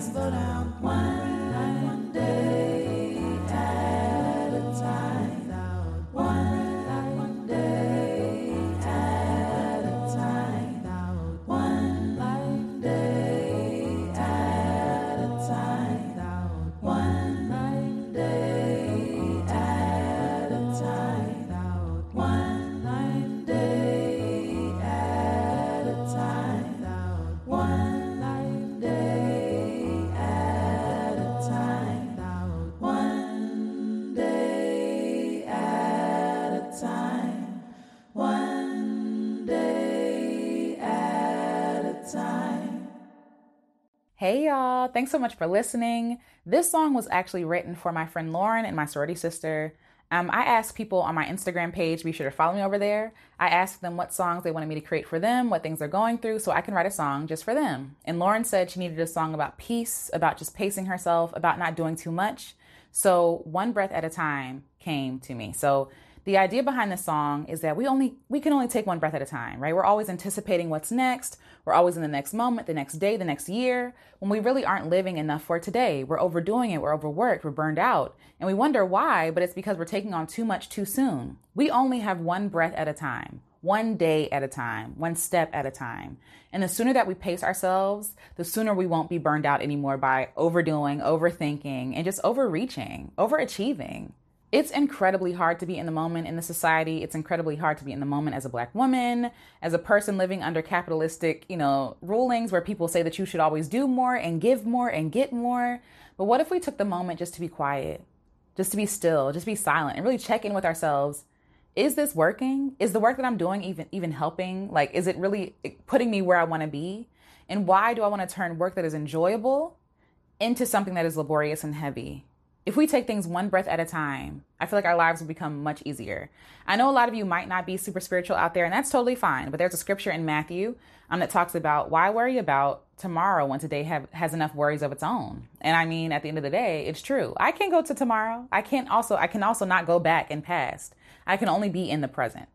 Slow down. One, one day at a time. Time. Hey y'all, thanks so much for listening. This song was actually written for my friend Lauren and my sorority sister. Um, I asked people on my Instagram page, be sure to follow me over there. I asked them what songs they wanted me to create for them, what things they're going through, so I can write a song just for them. And Lauren said she needed a song about peace, about just pacing herself, about not doing too much. So one breath at a time came to me. So the idea behind the song is that we only we can only take one breath at a time, right? We're always anticipating what's next. We're always in the next moment, the next day, the next year, when we really aren't living enough for today. We're overdoing it, we're overworked, we're burned out, and we wonder why, but it's because we're taking on too much too soon. We only have one breath at a time. One day at a time, one step at a time. And the sooner that we pace ourselves, the sooner we won't be burned out anymore by overdoing, overthinking, and just overreaching, overachieving it's incredibly hard to be in the moment in the society. It's incredibly hard to be in the moment as a black woman, as a person living under capitalistic, you know, rulings where people say that you should always do more and give more and get more. But what if we took the moment just to be quiet, just to be still, just be silent and really check in with ourselves? Is this working? Is the work that I'm doing even even helping? Like is it really putting me where I want to be? And why do I want to turn work that is enjoyable into something that is laborious and heavy? If we take things one breath at a time, I feel like our lives will become much easier. I know a lot of you might not be super spiritual out there, and that's totally fine. But there's a scripture in Matthew um, that talks about why worry about tomorrow when today have, has enough worries of its own. And I mean, at the end of the day, it's true. I can't go to tomorrow. I can't also I can also not go back and past. I can only be in the present.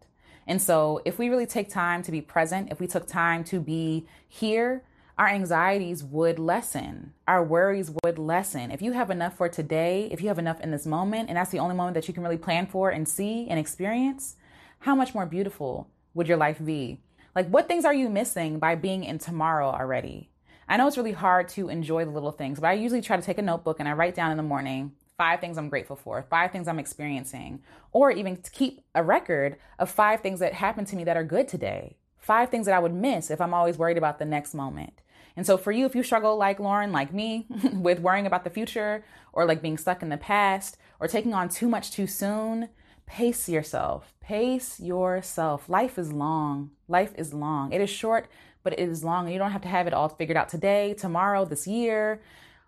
And so, if we really take time to be present, if we took time to be here, our anxieties would lessen, our worries would lessen. If you have enough for today, if you have enough in this moment, and that's the only moment that you can really plan for and see and experience, how much more beautiful would your life be? Like, what things are you missing by being in tomorrow already? I know it's really hard to enjoy the little things, but I usually try to take a notebook and I write down in the morning five things I'm grateful for, five things I'm experiencing, or even keep a record of five things that happened to me that are good today, five things that I would miss if I'm always worried about the next moment. And so for you, if you struggle like Lauren, like me, with worrying about the future or like being stuck in the past or taking on too much too soon, pace yourself. Pace yourself. Life is long. Life is long. It is short, but it is long. And You don't have to have it all figured out today, tomorrow, this year.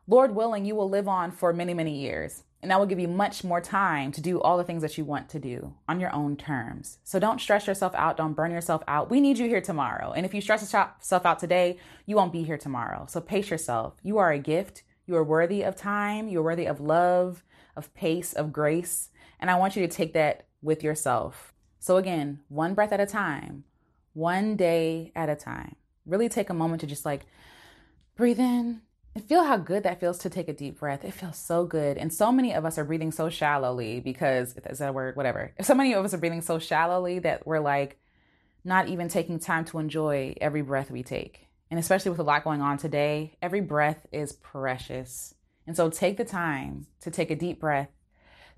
Lord willing, you will live on for many, many years. And that will give you much more time to do all the things that you want to do on your own terms. So don't stress yourself out. Don't burn yourself out. We need you here tomorrow. And if you stress yourself out today, you won't be here tomorrow. So pace yourself. You are a gift. You are worthy of time. You're worthy of love, of pace, of grace. And I want you to take that with yourself. So again, one breath at a time, one day at a time. Really take a moment to just like breathe in and feel how good that feels to take a deep breath. It feels so good. And so many of us are breathing so shallowly because, is that a word? Whatever. If So many of us are breathing so shallowly that we're like not even taking time to enjoy every breath we take. And especially with a lot going on today, every breath is precious. And so take the time to take a deep breath,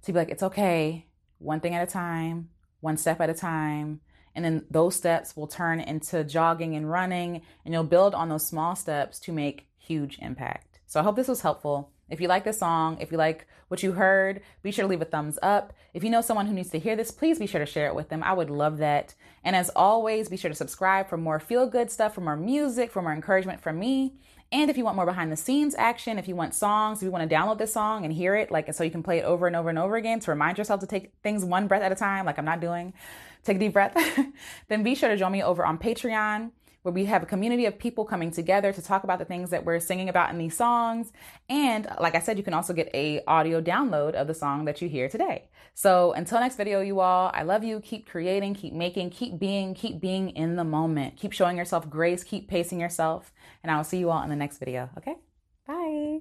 to be like, it's okay, one thing at a time, one step at a time. And then those steps will turn into jogging and running, and you'll build on those small steps to make huge impact. So I hope this was helpful. If you like this song, if you like what you heard, be sure to leave a thumbs up. If you know someone who needs to hear this, please be sure to share it with them. I would love that. And as always, be sure to subscribe for more feel good stuff, for more music, for more encouragement from me. And if you want more behind the scenes action, if you want songs, if you want to download this song and hear it, like so you can play it over and over and over again to remind yourself to take things one breath at a time, like I'm not doing, take a deep breath, then be sure to join me over on Patreon where we have a community of people coming together to talk about the things that we're singing about in these songs. And like I said, you can also get a audio download of the song that you hear today. So until next video, you all, I love you. Keep creating, keep making, keep being, keep being in the moment. Keep showing yourself grace, keep pacing yourself. And I will see you all in the next video. Okay? Bye.